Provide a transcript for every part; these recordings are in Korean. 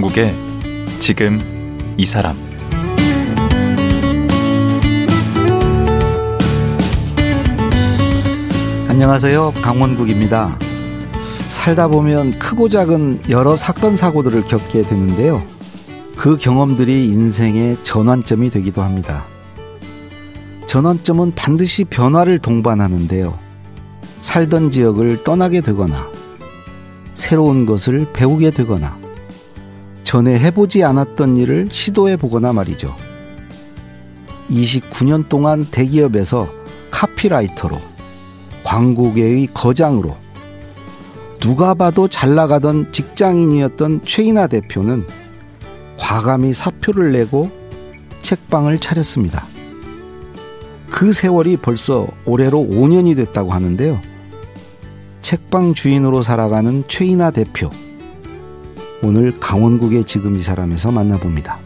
강원국의 지금 이 사람 안녕하세요. 강원국입니다. 살다 보면 크고 작은 여러 사건 사고들을 겪게 되는데요. 그 경험들이 인생의 전환점이 되기도 합니다. 전환점은 반드시 변화를 동반하는데요. 살던 지역을 떠나게 되거나 새로운 것을 배우게 되거나 전에 해보지 않았던 일을 시도해 보거나 말이죠. 29년 동안 대기업에서 카피라이터로 광고계의 거장으로 누가 봐도 잘 나가던 직장인이었던 최인하 대표는 과감히 사표를 내고 책방을 차렸습니다. 그 세월이 벌써 올해로 5년이 됐다고 하는데요. 책방 주인으로 살아가는 최인하 대표. 오늘 강원국의 지금 이 사람에서 만나봅니다.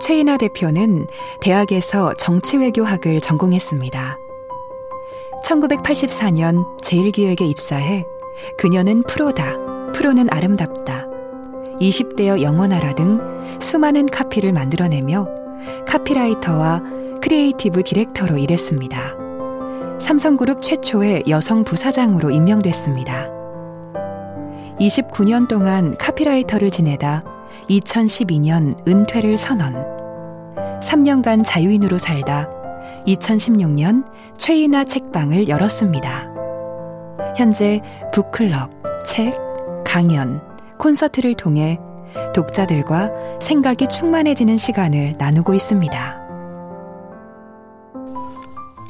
최인하 대표는 대학에서 정치외교학을 전공했습니다. 1984년 제일기획에 입사해 그녀는 프로다, 프로는 아름답다, 20대여 영원하라 등 수많은 카피를 만들어내며 카피라이터와 크리에이티브 디렉터로 일했습니다. 삼성그룹 최초의 여성 부사장으로 임명됐습니다. 29년 동안 카피라이터를 지내다 2012년 은퇴를 선언. 3년간 자유인으로 살다 2016년 최인아 책방을 열었습니다. 현재 북클럽, 책, 강연, 콘서트를 통해 독자들과 생각이 충만해지는 시간을 나누고 있습니다.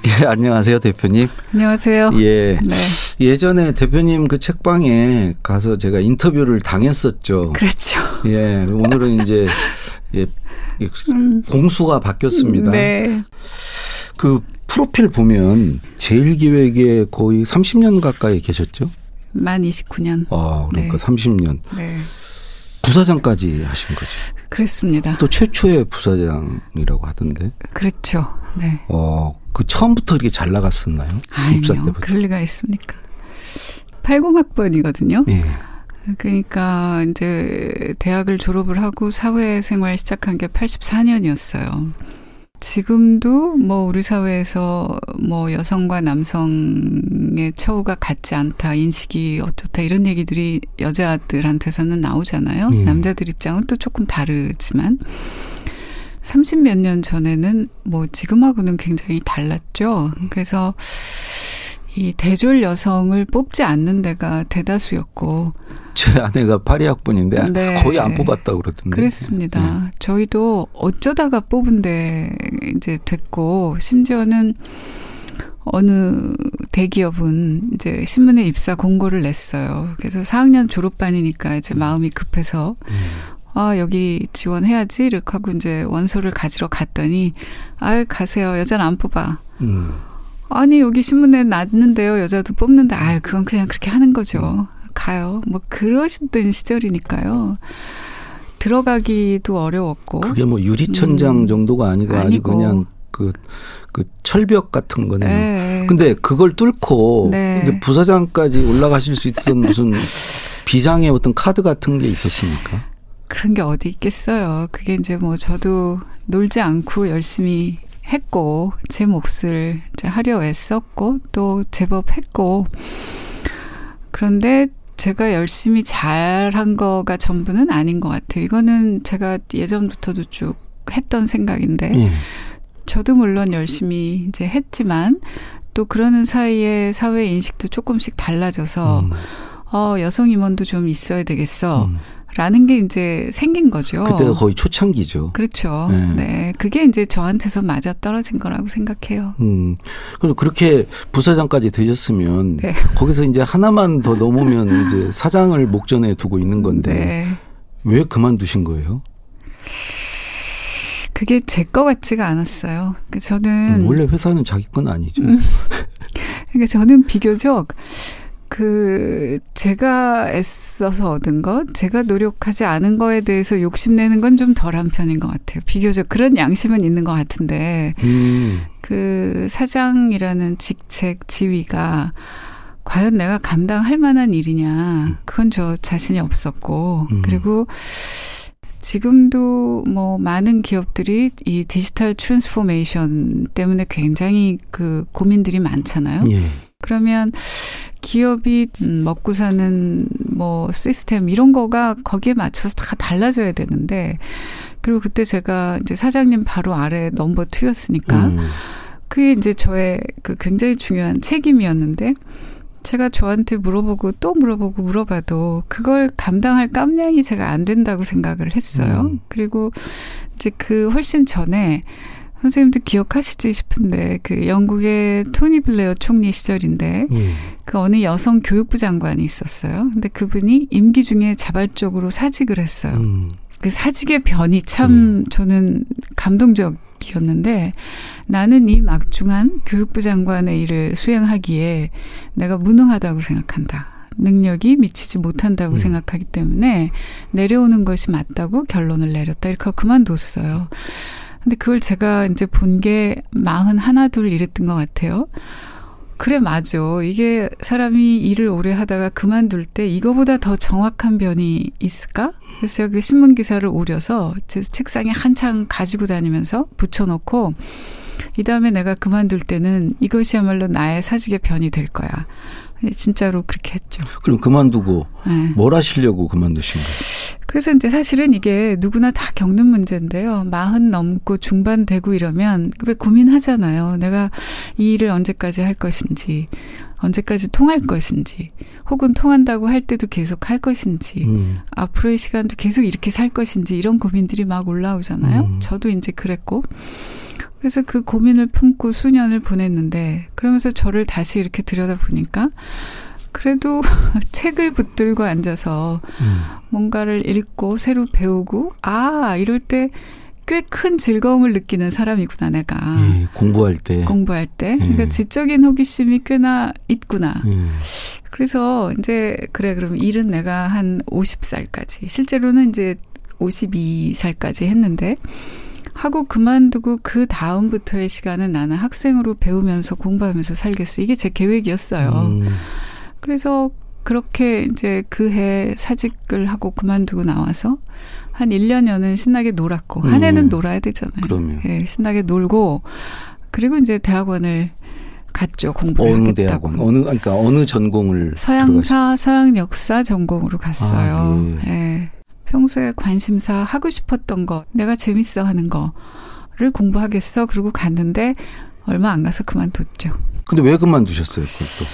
예, 안녕하세요, 대표님. 안녕하세요. 예. 네. 예전에 대표님 그 책방에 가서 제가 인터뷰를 당했었죠. 그렇죠. 예. 오늘은 이제 예, 음. 공수가 바뀌었습니다. 네. 그 프로필 보면 제일 기획에 거의 30년 가까이 계셨죠? 만 29년. 아, 그러니까 네. 30년. 네. 부사장까지 하신 거죠. 그렇습니다. 또 최초의 부사장이라고 하던데. 그렇죠. 네. 어, 그 처음부터 이렇게 잘 나갔었나요? 때부터. 그럴 리가 있습니까? 80학번이거든요. 예. 그러니까 이제 대학을 졸업을 하고 사회생활 시작한 게 84년이었어요. 지금도 뭐 우리 사회에서 뭐 여성과 남성의 처우가 같지 않다, 인식이 어쩌다 이런 얘기들이 여자들한테서는 나오잖아요. 예. 남자들 입장은 또 조금 다르지만 30 몇 년 전에는 뭐 지금하고는 굉장히 달랐죠. 그래서 이 대졸 여성을 뽑지 않는 데가 대다수였고 제 아내가 파리 학번인데 네. 거의 안 뽑았다 그러던데. 그렇습니다. 네. 저희도 어쩌다가 뽑은데 이제 됐고 심지어는 어느 대기업은 이제 신문에 입사 공고를 냈어요. 그래서 4학년 졸업반이니까 이제 마음이 급해서 음. 아, 여기 지원해야지. 이렇게 하고 이제 원서를 가지러 갔더니, 아 가세요. 여자는 안 뽑아. 음. 아니, 여기 신문에 났는데요. 여자도 뽑는데, 아 그건 그냥 그렇게 하는 거죠. 음. 가요. 뭐 그러시던 시절이니까요. 들어가기도 어려웠고. 그게 뭐 유리천장 음. 정도가 아니고, 아니고. 아주 그냥 그, 그 철벽 같은 거네요. 네. 근데 그걸 뚫고 네. 부사장까지 올라가실 수 있던 무슨 비장의 어떤 카드 같은 게 있었습니까? 그런 게 어디 있겠어요. 그게 이제 뭐 저도 놀지 않고 열심히 했고 제 몫을 이제 하려 애썼고 또 제법 했고 그런데 제가 열심히 잘한 거가 전부는 아닌 것 같아요. 이거는 제가 예전부터도 쭉 했던 생각인데 예. 저도 물론 열심히 이제 했지만 또 그러는 사이에 사회 인식도 조금씩 달라져서 음. 어 여성 임원도 좀 있어야 되겠어. 음. 라는 게 이제 생긴 거죠. 그때가 거의 초창기죠. 그렇죠. 네. 네. 그게 이제 저한테서 맞아 떨어진 거라고 생각해요. 음. 그럼 그렇게 부사장까지 되셨으면 네. 거기서 이제 하나만 더 넘으면 이제 사장을 목전에 두고 있는 건데 네. 왜 그만두신 거예요? 그게 제 거 같지가 않았어요. 그러니까 저는 음, 원래 회사는 자기 건 아니죠. 음. 그러니까 저는 비교적 그 제가 애써서 얻은 것, 제가 노력하지 않은 거에 대해서 욕심내는 건 좀 덜한 편인 것 같아요. 비교적 그런 양심은 있는 것 같은데 음. 그 사장이라는 직책 지위가 과연 내가 감당할 만한 일이냐 그건 저 자신이 없었고 음. 그리고 지금도 뭐 많은 기업들이 이 디지털 transformation 때문에 굉장히 그 고민들이 많잖아요. 예. 그러면 기업이 음, 먹고 사는 뭐 시스템 이런 거가 거기에 맞춰서 다 달라져야 되는데 그리고 그때 제가 이제 사장님 바로 아래 넘버 투였으니까 음. 그게 이제 저의 그 굉장히 중요한 책임이었는데 제가 저한테 물어보고 또 물어보고 물어봐도 그걸 감당할 깜냥이 제가 안 된다고 생각을 했어요. 음. 그리고 이제 그 훨씬 전에 선생님도 기억하시지 싶은데 그 영국의 토니 블레어 총리 시절인데 음. 그 어느 여성 교육부 장관이 있었어요. 근데 그분이 임기 중에 자발적으로 사직을 했어요. 음. 그 사직의 변이 참 음. 저는 감동적이었는데 나는 이 막중한 교육부 장관의 일을 수행하기에 내가 무능하다고 생각한다. 능력이 미치지 못한다고 음. 생각하기 때문에 내려오는 것이 맞다고 결론을 내렸다. 이렇게 그만뒀어요. 근데 그걸 제가 이제 본 게 마흔 하나 둘 이랬던 것 같아요. 그래 맞아. 이게 사람이 일을 오래 하다가 그만둘 때 이거보다 더 정확한 변이 있을까? 그래서 여기 신문 기사를 오려서 제 책상에 한창 가지고 다니면서 붙여놓고 이 다음에 내가 그만둘 때는 이것이야말로 나의 사직의 변이 될 거야. 진짜로 그렇게 했죠. 그럼 그만두고 네. 뭘 하시려고 그만두신 거예요? 그래서 이제 사실은 이게 누구나 다 겪는 문제인데요. 마흔 넘고 중반 되고 이러면 왜 고민하잖아요. 내가 이 일을 언제까지 할 것인지, 언제까지 통할 것인지, 혹은 통한다고 할 때도 계속 할 것인지, 음. 앞으로의 시간도 계속 이렇게 살 것인지 이런 고민들이 막 올라오잖아요. 음. 저도 이제 그랬고. 그래서 그 고민을 품고 수년을 보냈는데 그러면서 저를 다시 이렇게 들여다보니까 그래도 책을 붙들고 앉아서 음. 뭔가를 읽고 새로 배우고 아 이럴 때 꽤 큰 즐거움을 느끼는 사람이구나 내가 예, 공부할 때 공부할 때 예. 그러니까 지적인 호기심이 꽤나 있구나 예. 그래서 이제 그래 그럼 일은 내가 한 50살까지 실제로는 이제 52살까지 했는데 하고 그만두고 그 다음부터의 시간은 나는 학생으로 배우면서 공부하면서 살겠어. 이게 제 계획이었어요. 음. 그래서 그렇게 이제 그 해 사직을 하고 그만두고 나와서 한 1년여는 신나게 놀았고 음. 한 해는 놀아야 되잖아요. 그럼요. 예, 신나게 놀고 그리고 이제 대학원을 갔죠. 공부를 어느 하겠다고. 대학원? 어느 그러니까 어느 전공을 서양사, 서양 역사 전공으로 갔어요. 아, 예. 예. 평소에 관심사 하고 싶었던 거, 내가 재밌어 하는 거를 공부하겠어. 그러고 갔는데 얼마 안 가서 그만뒀죠. 근데 왜 그만두셨어요, 그것도?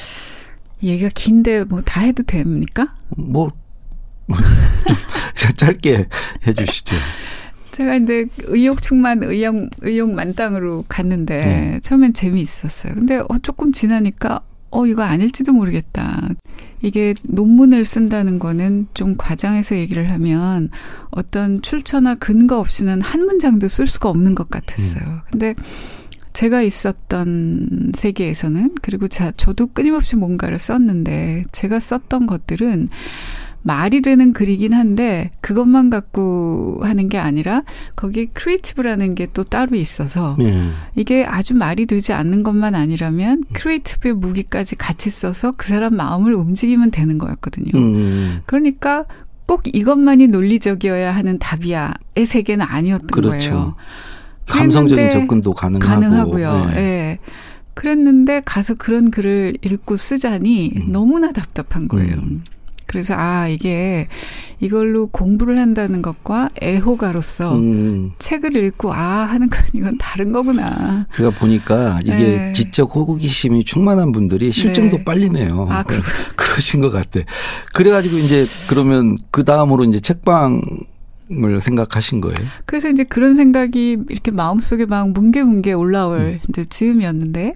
얘기가 긴데 뭐 다 해도 됩니까? 뭐, 좀 짧게 해 주시죠. 제가 이제 의욕 충만, 의욕, 의욕 만땅으로 갔는데 네. 처음엔 재미있었어요. 근데 어, 조금 지나니까 어, 이거 아닐지도 모르겠다. 이게 논문을 쓴다는 거는 좀 과장해서 얘기를 하면 어떤 출처나 근거 없이는 한 문장도 쓸 수가 없는 것 같았어요. 음. 근데 제가 있었던 세계에서는 그리고 자, 저도 끊임없이 뭔가를 썼는데 제가 썼던 것들은 말이 되는 글이긴 한데 그것만 갖고 하는 게 아니라 거기에 creative라는 게 또 따로 있어서 네. 이게 아주 말이 되지 않는 것만 아니라면 creative의 무기까지 같이 써서 그 사람 마음을 움직이면 되는 거였거든요. 음. 그러니까 꼭 이것만이 논리적이어야 하는 답이야의 세계는 아니었던 그렇죠. 거예요. 감성적인 접근도 가능하고. 가능하고요. 네. 네. 그랬는데 가서 그런 글을 읽고 쓰자니 음. 너무나 답답한 거예요. 음. 그래서 아 이게 이걸로 공부를 한다는 것과 애호가로서 음. 책을 읽고 아 하는 건 이건 다른 거구나. 제가 보니까 이게 네. 지적 호기심이 충만한 분들이 실증도 네. 빨리 내요. 아, 그러 그러신 것 같아. 그래가지고 이제 그러면 그 다음으로 이제 책방 을 생각하신 거예요? 그래서 이제 그런 생각이 이렇게 마음속에 막 뭉게뭉게 올라올 음. 이제 즈음이었는데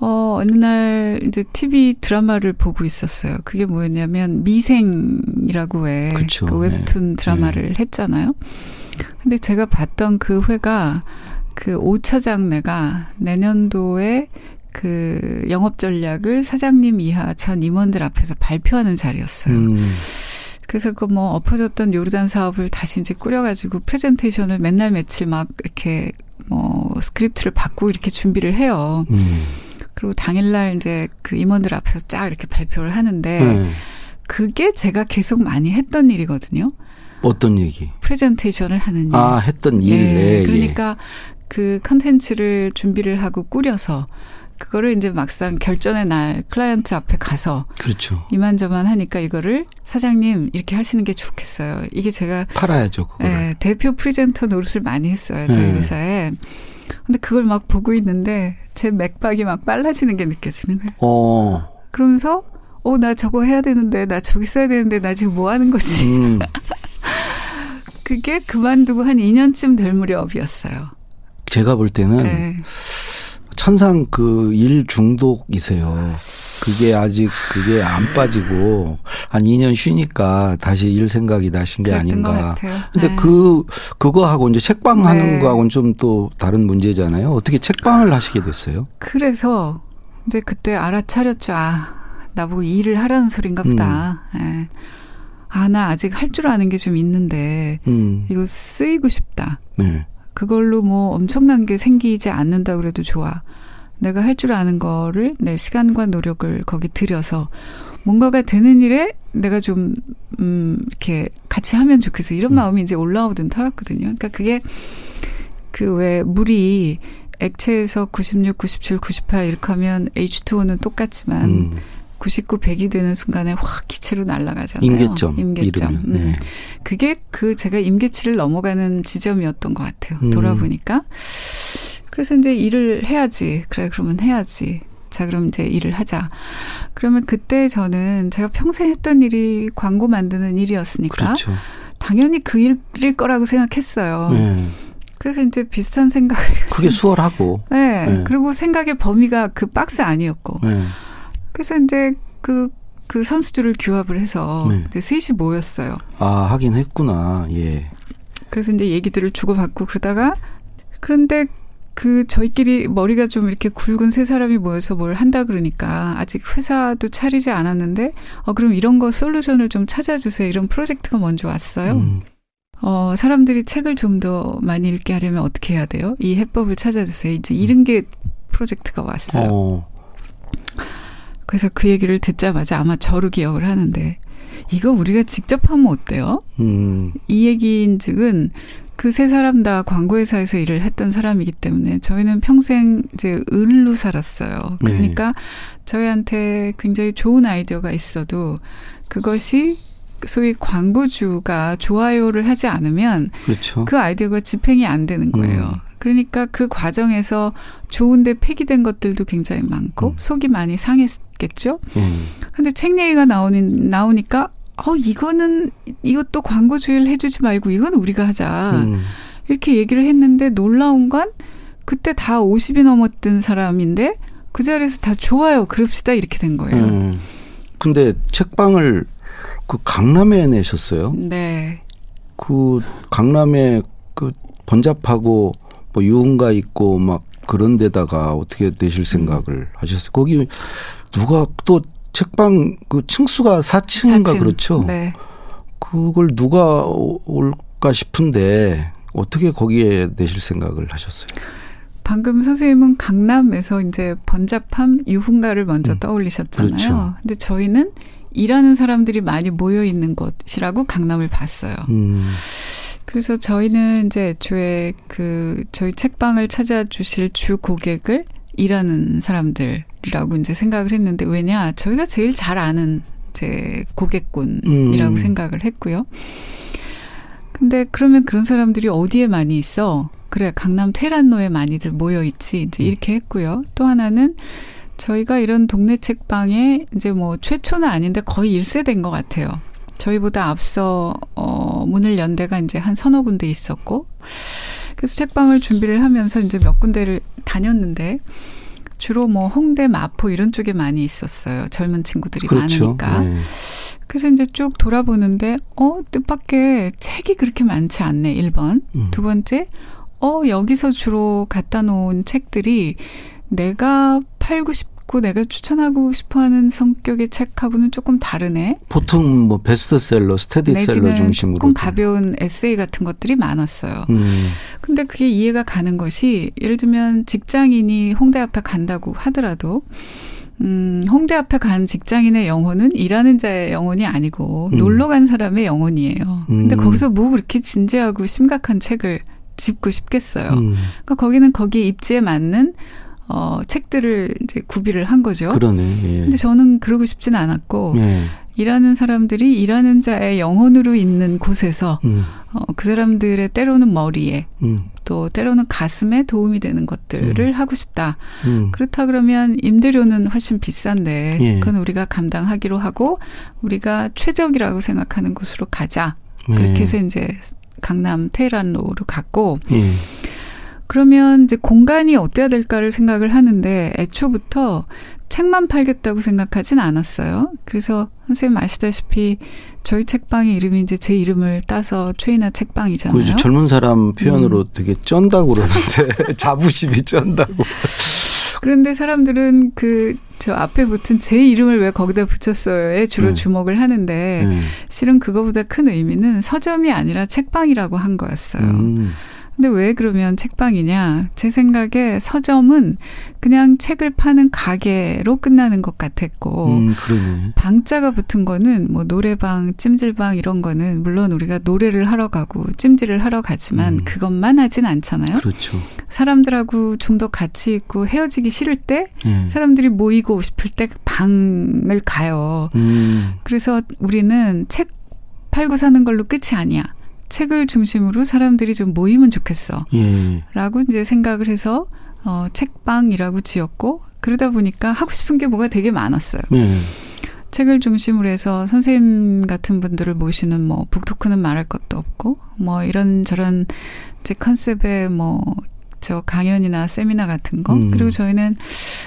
어, 어느 날 이제 TV 드라마를 보고 있었어요. 그게 뭐였냐면 미생이라고 왜 그 웹툰 네. 드라마를 네. 했잖아요. 근데 제가 봤던 그 회가 그 5차 장내가 내년도에 그 영업 전략을 사장님 이하 전 임원들 앞에서 발표하는 자리였어요. 음. 그래서 그 뭐 엎어졌던 요르단 사업을 다시 이제 꾸려가지고 프레젠테이션을 맨날 며칠 막 이렇게 뭐 스크립트를 받고 이렇게 준비를 해요. 음. 그리고 당일날 이제 그 임원들 앞에서 쫙 이렇게 발표를 하는데 음. 그게 제가 계속 많이 했던 일이거든요. 어떤 얘기? 프레젠테이션을 하는 일. 아, 했던 일. 네. 네. 그러니까 그 컨텐츠를 준비를 하고 꾸려서 그거를 이제 막상 결전의 날 클라이언트 앞에 가서 그렇죠. 이만저만 하니까 이거를 사장님 이렇게 하시는 게 좋겠어요. 이게 제가 팔아야죠. 그거를. 네, 대표 presenter 노릇을 많이 했어요. 저희 네. 회사에. 근데 그걸 막 보고 있는데 제 맥박이 막 빨라지는 게 느껴지는 거예요. 어. 그러면서 어, 나 저거 해야 되는데, 나 저기 써야 되는데, 나 지금 뭐 하는 거지? 음. 그게 그만두고 한 2년쯤 될 무렵이었어요. 제가 볼 때는 네. 천상 그 일 중독이세요. 그게 아직 그게 안 빠지고 한 2년 쉬니까 다시 일 생각이 나신 게 아닌가. 근데 네. 그 그거하고 이제 책방 하는 네. 거하고는 좀 또 다른 문제잖아요. 어떻게 책방을 하시게 됐어요? 그래서 이제 그때 알아차렸죠. 아, 나보고 일을 하라는 소린가 보다. 음. 예. 아, 나 아직 할 줄 아는 게 좀 있는데, 음. 이거 쓰이고 싶다. 네. 그걸로 뭐 엄청난 게 생기지 않는다 그래도 좋아. 내가 할 줄 아는 거를 내 시간과 노력을 거기 들여서 뭔가가 되는 일에 내가 좀, 음, 이렇게 같이 하면 좋겠어. 이런 음. 마음이 이제 올라오던 터였거든요. 그러니까 그게 그 왜 물이 액체에서 96, 97, 98 이렇게 하면 H2O는 똑같지만 음. 99, 100이 되는 순간에 확 기체로 날아가잖아요. 임계점. 임계점. 음. 네. 그게 그 제가 임계치를 넘어가는 지점이었던 것 같아요. 음. 돌아보니까. 그래서 이제 일을 해야지. 그래, 그러면 해야지. 자, 그럼 이제 일을 하자. 그러면 그때 저는 제가 평생 했던 일이 광고 만드는 일이었으니까. 그렇죠. 당연히 그 일일 거라고 생각했어요. 네. 그래서 이제 비슷한 생각. 그게 수월하고. 네. 네. 그리고 생각의 범위가 그 박스 아니었고. 네. 그래서 이제 그, 그 선수들을 규합을 해서 네. 이제 셋이 모였어요. 아, 하긴 했구나. 예. 그래서 이제 얘기들을 주고받고 그러다가 그런데 그 저희끼리 머리가 좀 이렇게 굵은 세 사람이 모여서 뭘 한다 그러니까 아직 회사도 차리지 않았는데 어 그럼 이런 거 솔루션을 좀 찾아주세요 이런 프로젝트가 먼저 왔어요. 음. 어 사람들이 책을 좀 더 많이 읽게 하려면 어떻게 해야 돼요? 이 해법을 찾아주세요. 이제 이런 게 프로젝트가 왔어요. 어. 그래서 그 얘기를 듣자마자 아마 저로 기억을 하는데 이거 우리가 직접 하면 어때요? 음. 이 얘기인 즉은 그 세 사람 다 광고회사에서 일을 했던 사람이기 때문에 저희는 평생 이제 을로 살았어요. 네. 그러니까 네. 저희한테 굉장히 좋은 아이디어가 있어도 그것이 소위 광고주가 좋아요를 하지 않으면 그렇죠. 그 아이디어가 집행이 안 되는 거예요. 음. 그러니까 그 과정에서 좋은데 폐기된 것들도 굉장히 많고 음. 속이 많이 상했겠죠. 음. 근데 책 얘기가 나오니, 나오니까 어 이거는 이것도 광고 주의를 해주지 말고 이건 우리가 하자 음. 이렇게 얘기를 했는데 놀라운 건 그때 다 50이 넘었던 사람인데 그 자리에서 다 좋아요 그럽시다 이렇게 된 거예요. 음. 근데 책방을 그 강남에 내셨어요? 네. 그 강남에 그 번잡하고 뭐 유흥가 있고 막 그런 데다가 어떻게 내실 생각을 하셨어요? 거기 누가 또 책방 그 층수가 4층인가 4층. 그렇죠? 네. 그걸 누가 올까 싶은데 어떻게 거기에 내실 생각을 하셨어요? 방금 선생님은 강남에서 이제 번잡함 유흥가를 먼저 음. 떠올리셨잖아요. 그렇죠. 근데 저희는 일하는 사람들이 많이 모여 있는 곳이라고 강남을 봤어요. 음. 그래서 저희는 이제 애초에 그 저희 책방을 찾아주실 주 고객을 일하는 사람들이라고 이제 생각을 했는데 왜냐 저희가 제일 잘 아는 제 고객군이라고 음. 생각을 했고요. 근데 그러면 그런 사람들이 어디에 많이 있어? 그래 강남 테란노에 많이들 모여 있지 이제 음. 이렇게 했고요. 또 하나는 저희가 이런 동네 책방에 이제 뭐 최초는 아닌데 거의 1세대인 것 같아요. 저희보다 앞서 어 문을 연 데가 이제 한 서너 군데 있었고 그래서 책방을 준비를 하면서 이제 몇 군데를 다녔는데 주로 뭐 홍대, 마포 이런 쪽에 많이 있었어요. 젊은 친구들이 그렇죠. 많으니까. 네. 그래서 이제 쭉 돌아보는데 어 뜻밖의 책이 그렇게 많지 않네. 1번. 음. 두 번째 어 여기서 주로 갖다 놓은 책들이 내가 팔고 싶 고 내가 추천하고 싶어하는 성격의 책하고는 조금 다르네. 보통 뭐 베스트셀러, 스테디셀러 중심으로 조금 가벼운 에세이 같은 것들이 많았어요. 음. 근데 그게 이해가 가는 것이 예를 들면 직장인이 홍대 앞에 간다고 하더라도 음, 홍대 앞에 간 직장인의 영혼은 일하는 자의 영혼이 아니고 음. 놀러 간 사람의 영혼이에요. 근데 음. 거기서 뭐 그렇게 진지하고 심각한 책을 짚고 싶겠어요. 음. 그러니까 거기는 거기에 입지에 맞는 어, 책들을 이제 구비를 한 거죠. 그러네. 예. 근데 저는 그러고 싶지는 않았고 예. 일하는 사람들이 일하는 자의 영혼으로 있는 곳에서 음. 어, 그 사람들의 때로는 머리에 음. 또 때로는 가슴에 도움이 되는 것들을 음. 하고 싶다. 음. 그렇다 그러면 임대료는 훨씬 비싼데 예. 그건 우리가 감당하기로 하고 우리가 최적이라고 생각하는 곳으로 가자. 그렇게 예. 해서 이제 강남 테헤란로로 갔고 예. 그러면 이제 공간이 어때야 될까를 생각을 하는데 애초부터 책만 팔겠다고 생각하진 않았어요. 그래서 선생님 아시다시피 저희 책방의 이름이 이제 제 이름을 따서 최이나 책방이잖아요. 그렇죠. 젊은 사람 표현으로 음. 되게 쩐다고 그러는데 자부심이 쩐다고. 그런데 사람들은 그 저 앞에 붙은 제 이름을 왜 거기다 붙였어요에 주로 네. 주목을 하는데 네. 실은 그거보다 큰 의미는 서점이 아니라 책방이라고 한 거였어요. 음. 근데 왜 그러면 책방이냐? 제 생각에 서점은 그냥 책을 파는 가게로 끝나는 것 같았고, 음, 그러네. 방자가 붙은 거는 뭐 노래방, 찜질방 이런 거는 물론 우리가 노래를 하러 가고 찜질을 하러 가지만 음. 그것만 하진 않잖아요. 그렇죠. 사람들하고 좀 더 같이 있고 헤어지기 싫을 때 음. 사람들이 모이고 싶을 때 방을 가요. 음. 그래서 우리는 책 팔고 사는 걸로 끝이 아니야. 책을 중심으로 사람들이 좀 모이면 좋겠어. 예. 라고 이제 생각을 해서 어, 책방이라고 지었고 그러다 보니까 하고 싶은 게 뭐가 되게 많았어요. 예. 책을 중심으로 해서 선생님 같은 분들을 모시는 뭐 북토크는 말할 것도 없고 뭐 이런 저런 제 컨셉의 뭐 저 강연이나 세미나 같은 거 음. 그리고 저희는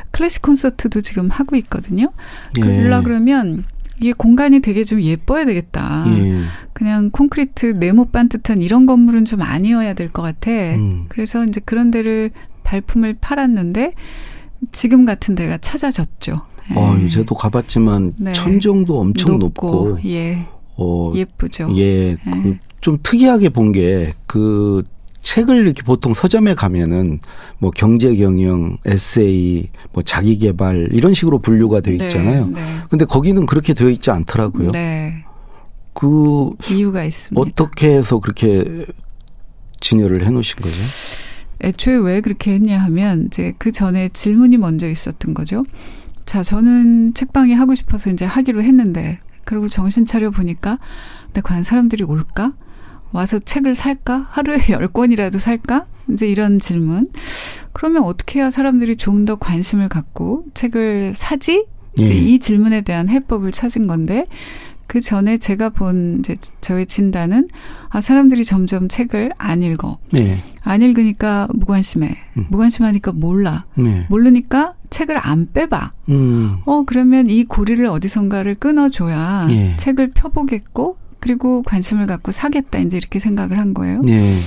클래식 콘서트도 지금 하고 있거든요. 예. 그러려 그러면 이게 공간이 되게 좀 예뻐야 되겠다. 예. 그냥 콘크리트 네모 반듯한 이런 건물은 좀 아니어야 될 것 같아. 음. 그래서 이제 그런 데를 발품을 팔았는데 지금 같은 데가 찾아졌죠. 어, 예. 제도 가봤지만 네. 천정도 엄청 높고, 높고 예. 어, 예쁘죠. 예, 예. 그좀 특이하게 본 게 그 책을 이렇게 보통 서점에 가면은 뭐 경제 경영, 에세이, 뭐 자기 개발 이런 식으로 분류가 되어 네, 있잖아요. 네, 네. 근데 거기는 그렇게 되어 있지 않더라고요. 네. 그 이유가 있습니다. 어떻게 해서 그렇게 진열을 해 놓으신 거죠? 애초에 왜 그렇게 했냐 하면 이제 그 전에 질문이 먼저 있었던 거죠. 자, 저는 책방에 하고 싶어서 이제 하기로 했는데 그리고 정신 차려 보니까 근데 과연 사람들이 올까? 와서 책을 살까? 하루에 열 권이라도 살까? 이제 이런 질문. 그러면 어떻게 해야 사람들이 좀 더 관심을 갖고 책을 사지? 이제 예. 이 질문에 대한 해법을 찾은 건데 그 전에 제가 본 이제 저의 진단은 아 사람들이 점점 책을 안 읽어. 네. 안 읽으니까 무관심해. 음. 무관심하니까 몰라. 네. 모르니까 책을 안 빼봐. 음. 어 그러면 이 고리를 어디선가를 끊어줘야 네. 책을 펴보겠고 그리고 관심을 갖고 사겠다 이제 이렇게 생각을 한 거예요. 네.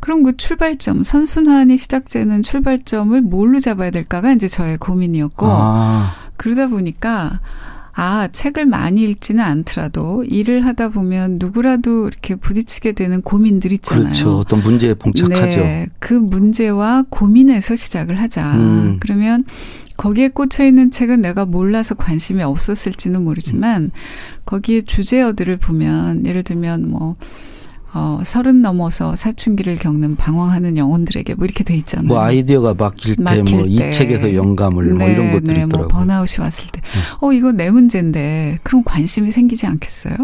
그럼 그 출발점 선순환이 시작되는 출발점을 뭘로 잡아야 될까가 이제 저의 고민이었고 아. 그러다 보니까 아, 책을 많이 읽지는 않더라도 일을 하다 보면 누구라도 이렇게 부딪히게 되는 고민들 있잖아요. 그렇죠. 어떤 문제에 봉착하죠. 네, 그 문제와 고민에서 시작을 하자. 음. 그러면 거기에 꽂혀 있는 책은 내가 몰라서 관심이 없었을지는 모르지만 거기에 주제어들을 보면 예를 들면 뭐 어, 서른 넘어서 사춘기를 겪는 방황하는 영혼들에게 뭐 이렇게 돼 있잖아요. 뭐 아이디어가 막힐 때, 뭐 이 책에서 영감을 뭐 네, 뭐 이런 것들이 네, 있더라고요. 뭐 번아웃이 왔을 때, 네. 어 이거 내 문제인데 그럼 관심이 생기지 않겠어요?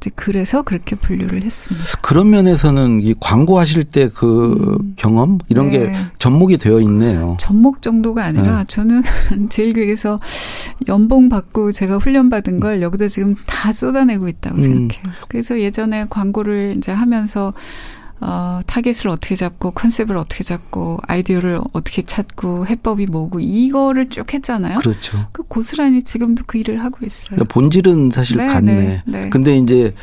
이제 그래서 그렇게 분류를 했습니다. 그런 면에서는 이 광고하실 때그 음. 경험 이런 네. 게 접목이 되어 있네요. 접목 정도가 아니라 네. 저는 제일기획에서 연봉 받고 제가 훈련 받은 걸 여기다 지금 다 쏟아내고 있다고 음. 생각해요. 그래서 예전에 광고를 이제 하면서 어, 타겟을 어떻게 잡고 컨셉을 어떻게 잡고 아이디어를 어떻게 찾고 해법이 뭐고 이거를 쭉 했잖아요. 그렇죠. 그 고스란히 지금도 그 일을 하고 있어요. 그러니까 본질은 사실 네, 같네. 네, 네. 근데 이제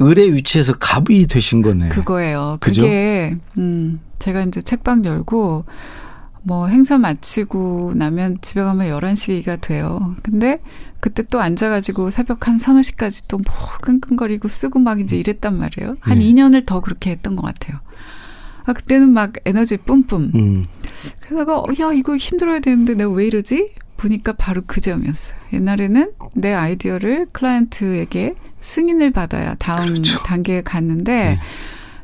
을의 위치에서 갑이 되신 거네. 그거예요. 그죠? 그게 음, 제가 이제 책방 열고 뭐 행사 마치고 나면 집에 가면 11시가 돼요. 근데 그때 또 앉아가지고 새벽 한 서너 시까지 또 뭐 끙끙거리고 쓰고 막 이제 이랬단 말이에요. 한 네. 2년을 더 그렇게 했던 것 같아요. 아, 그때는 막 에너지 뿜뿜. 음. 그래서 야, 이거 힘들어야 되는데 내가 왜 이러지? 보니까 바로 그 점이었어요. 옛날에는 내 아이디어를 클라이언트에게 승인을 받아야 다음 그렇죠. 단계에 갔는데 네.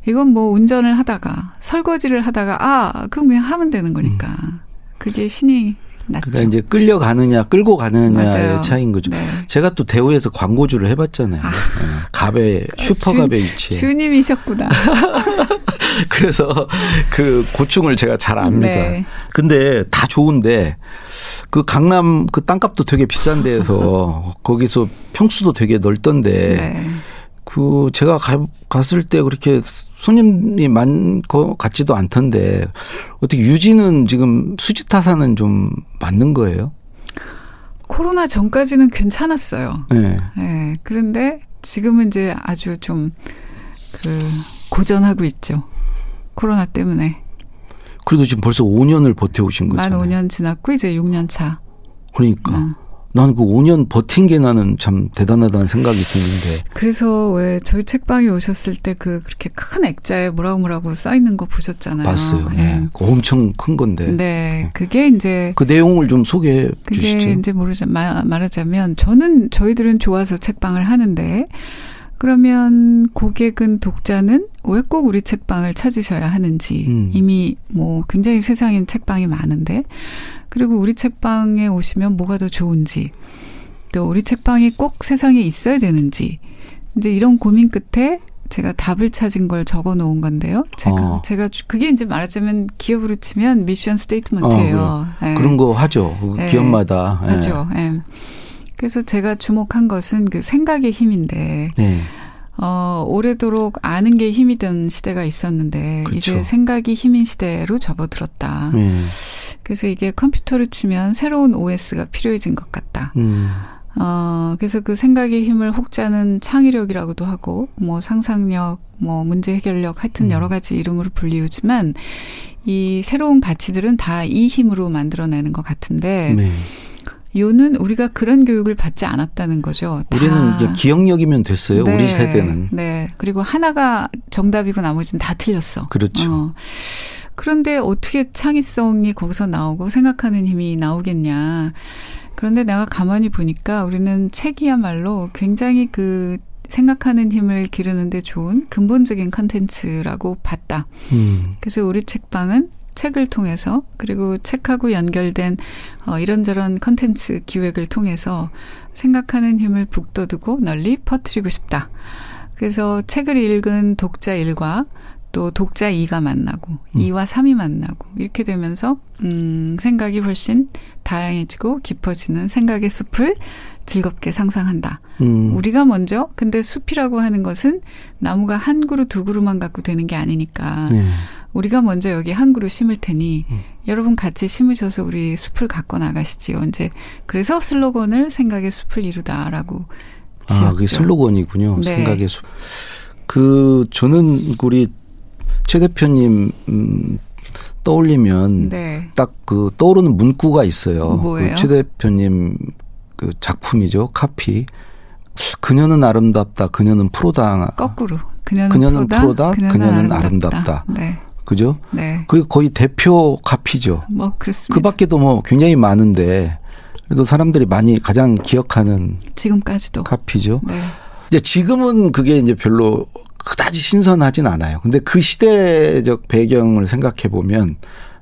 이건 뭐 운전을 하다가 설거지를 하다가 아, 그럼 그냥 하면 되는 거니까. 음. 그게 신이 났죠. 그러니까 이제 끌려가느냐 끌고 가느냐의. 차이인 거죠. 네. 제가 또 대우에서 광고주를 해봤잖아요. 아. 네. 갑의 슈퍼갑의 위치. 주님이셨구나. 그래서 그 고충을 제가 잘 압니다. 네. 근데 다 좋은데 그 강남 그 땅값도 되게 비싼 데에서 거기서 평수도 되게 넓던데 네. 그 제가 가, 갔을 때 그렇게 손님이 많고 같지도 않던데 어떻게 유지는 지금 수지타산은 좀 맞는 거예요? 코로나 전까지는 괜찮았어요. 네. 네. 그런데 지금은 이제 아주 좀 그 고전하고 있죠. 코로나 때문에. 그래도 지금 벌써 5년을 버텨오신 거잖아요. 만 5년 지났고 이제 6년 차. 그러니까. 음. 나는 그 5년 버틴 게 나는 참 대단하다는 생각이 드는데. 그래서 왜 저희 책방에 오셨을 때 그 그렇게 큰 액자에 뭐라고 뭐라고 써 있는 거 보셨잖아요. 봤어요. 네. 네. 엄청 큰 건데. 네. 네. 그게 이제 그 내용을 좀 소개해 주시죠. 그게 이제 모르자 말하자면 저는 저희들은 좋아서 책방을 하는데 그러면 고객은 독자는 왜 꼭 우리 책방을 찾으셔야 하는지 음. 이미 뭐 굉장히 세상엔 책방이 많은데 그리고 우리 책방에 오시면 뭐가 더 좋은지 또 우리 책방이 꼭 세상에 있어야 되는지 이제 이런 고민 끝에 제가 답을 찾은 걸 적어 놓은 건데요. 제가 어. 제가 그게 이제 말하자면 기업으로 치면 미션 스테이트먼트예요. 어, 네. 그런 거 하죠. 네. 기업마다 네. 하죠. 네. 그래서 제가 주목한 것은 그 생각의 힘인데 네. 어, 오래도록 아는 게 힘이던 시대가 있었는데 그렇죠. 이제 생각이 힘인 시대로 접어들었다. 네. 그래서 이게 컴퓨터를 치면 새로운 OS가 필요해진 것 같다. 음. 어, 그래서 그 생각의 힘을 혹자는 창의력이라고도 하고, 뭐 상상력, 뭐 문제 해결력, 하여튼 음. 여러 가지 이름으로 불리우지만, 이 새로운 가치들은 다 이 힘으로 만들어내는 것 같은데, 네. 요는 우리가 그런 교육을 받지 않았다는 거죠. 우리는 이제 기억력이면 됐어요. 네, 우리 세대는. 네. 그리고 하나가 정답이고 나머지는 다 틀렸어. 그렇죠. 어. 그런데 어떻게 창의성이 거기서 나오고 생각하는 힘이 나오겠냐. 그런데 내가 가만히 보니까 우리는 책이야말로 굉장히 그 생각하는 힘을 기르는데 좋은 근본적인 컨텐츠라고 봤다. 음. 그래서 우리 책방은 책을 통해서 그리고 책하고 연결된 어, 이런저런 컨텐츠 기획을 통해서 생각하는 힘을 북돋우고 널리 퍼뜨리고 싶다. 그래서 책을 읽은 독자 1과 또 독자 2가 만나고 음. 2와 3이 만나고 이렇게 되면서 음 생각이 훨씬 다양해지고 깊어지는 생각의 숲을 즐겁게 상상한다. 음. 우리가 먼저 근데 숲이라고 하는 것은 나무가 한 그루 두 그루만 갖고 되는 게 아니니까 네. 우리가 먼저 여기 한 그루 심을 테니 음. 여러분 같이 심으셔서 우리 숲을 갖고 나가시지요. 이제 그래서 슬로건을 생각의 숲을 이루다라고 지었죠. 아, 그게 슬로건이군요. 네. 생각의 숲. 그 저는 우리 최 대표님 음, 떠올리면 네. 딱그 떠오르는 문구가 있어요. 뭐예요? 그 최 대표님 그 작품이죠. 카피. 그녀는 아름답다. 그녀는 프로다. 거꾸로. 그녀는, 그녀는 프로다. 프로다 그녀는, 그녀는 아름답다. 아름답다. 네. 그죠? 네. 그게 거의 대표 카피죠. 뭐 그렇습니다. 그 밖에도 뭐 굉장히 많은데 그래도 사람들이 많이 가장 기억하는 지금까지도 카피죠. 네. 이제 지금은 그게 이제 별로 그다지 신선하진 않아요. 근데 그 시대적 배경을 생각해 보면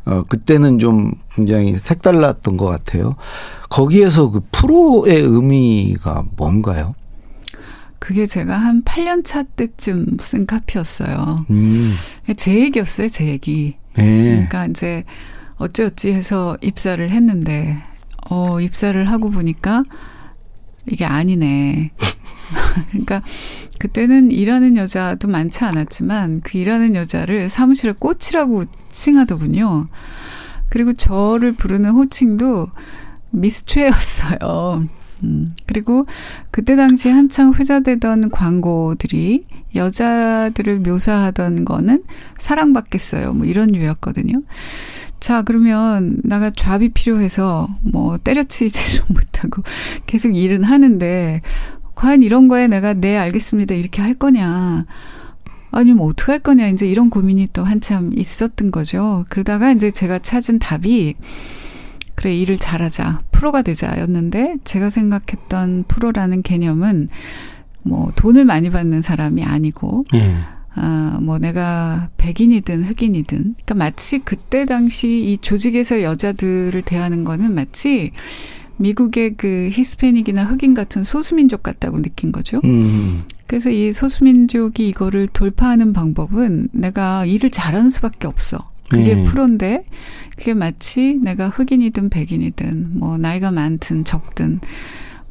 어 그때는 좀 굉장히 색달랐던 것 같아요. 거기에서 그 프로의 의미가 뭔가요? 그게 제가 한 8년 차 때쯤 쓴 카피였어요. 음. 제 얘기였어요, 제 얘기. 네. 그러니까 이제 어찌어찌 해서 입사를 했는데, 어, 입사를 하고 보니까 이게 아니네. 그러니까 그때는 일하는 여자도 많지 않았지만 그 일하는 여자를 사무실에 꽃이라고 칭하더군요. 그리고 저를 부르는 호칭도 미스 최였어요. 음, 그리고 그때 당시 한창 회자되던 광고들이 여자들을 묘사하던 거는 사랑받겠어요. 뭐 이런 류였거든요. 자, 그러면 나가 잡이 필요해서 뭐 때려치지 못하고 계속 일은 하는데 과연 이런 거에 내가 네, 알겠습니다. 이렇게 할 거냐. 아니면 뭐 어떻게 할 거냐. 이제 이런 고민이 또 한참 있었던 거죠. 그러다가 이제 제가 찾은 답이 그래, 일을 잘하자. 프로가 되자였는데 제가 생각했던 프로라는 개념은 뭐 돈을 많이 받는 사람이 아니고 예. 아, 뭐 내가 백인이든 흑인이든 그러니까 마치 그때 당시 이 조직에서 여자들을 대하는 거는 마치 미국의 그 히스패닉이나 흑인 같은 소수민족 같다고 느낀 거죠. 음. 그래서 이 소수민족이 이거를 돌파하는 방법은 내가 일을 잘하는 수밖에 없어. 그게 네. 프로인데 그게 마치 내가 흑인이든 백인이든 뭐 나이가 많든 적든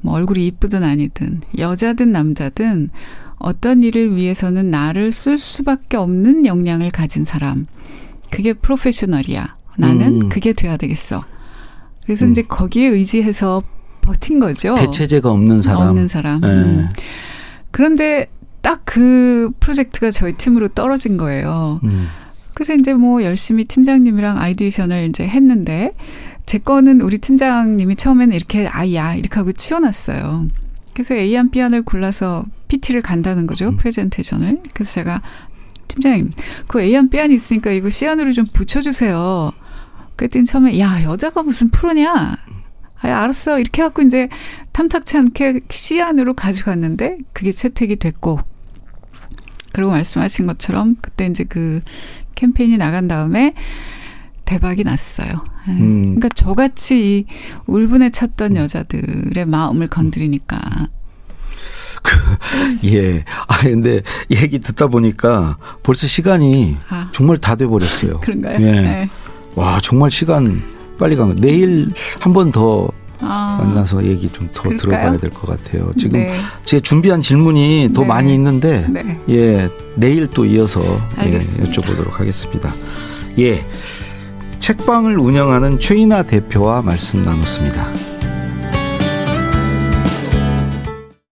뭐 얼굴이 이쁘든 아니든 여자든 남자든 어떤 일을 위해서는 나를 쓸 수밖에 없는 역량을 가진 사람. 그게 프로페셔널이야. 나는 음. 그게 돼야 되겠어. 그래서 음. 이제 거기에 의지해서 버틴 거죠. 대체제가 없는 사람. 없는 사람. 네. 음. 그런데 딱 그 프로젝트가 저희 팀으로 떨어진 거예요. 음. 그래서 이제 뭐 열심히 팀장님이랑 아이디션을 이제 했는데 제 거는 우리 팀장님이 처음에는 이렇게 아야 이렇게 하고 치워놨어요. 그래서 A안 B안을 골라서 PT를 간다는 거죠. 음. 프레젠테이션을. 그래서 제가 팀장님 그 A안 B안이 있으니까 이거 C안으로 좀 붙여주세요. 그랬더니 처음에 야 여자가 무슨 프로냐. 아 알았어 이렇게 해갖고 이제 탐탁치 않게 C안으로 가져갔는데 그게 채택이 됐고 그리고 말씀하신 것처럼 그때 이제 그 캠페인이 나간 다음에 대박이 났어요. 예. 음. 그러니까 저같이 이 울분에 찼던 음. 여자들의 마음을 건드리니까. 그, 예. 아, 근데 얘기 듣다 보니까 벌써 시간이 아. 정말 다 돼 버렸어요. 그런가요? 예. 네. 와, 정말 시간 빨리 간 거. 내일 한 번 더 아. 만나서 얘기 좀 더 들어봐야 될 것 같아요. 지금 네. 제 준비한 질문이 더 네. 많이 있는데, 네. 예, 내일 또 이어서 예, 여쭤보도록 하겠습니다. 예. 책방을 운영하는 최인아 대표와 말씀 나눴습니다.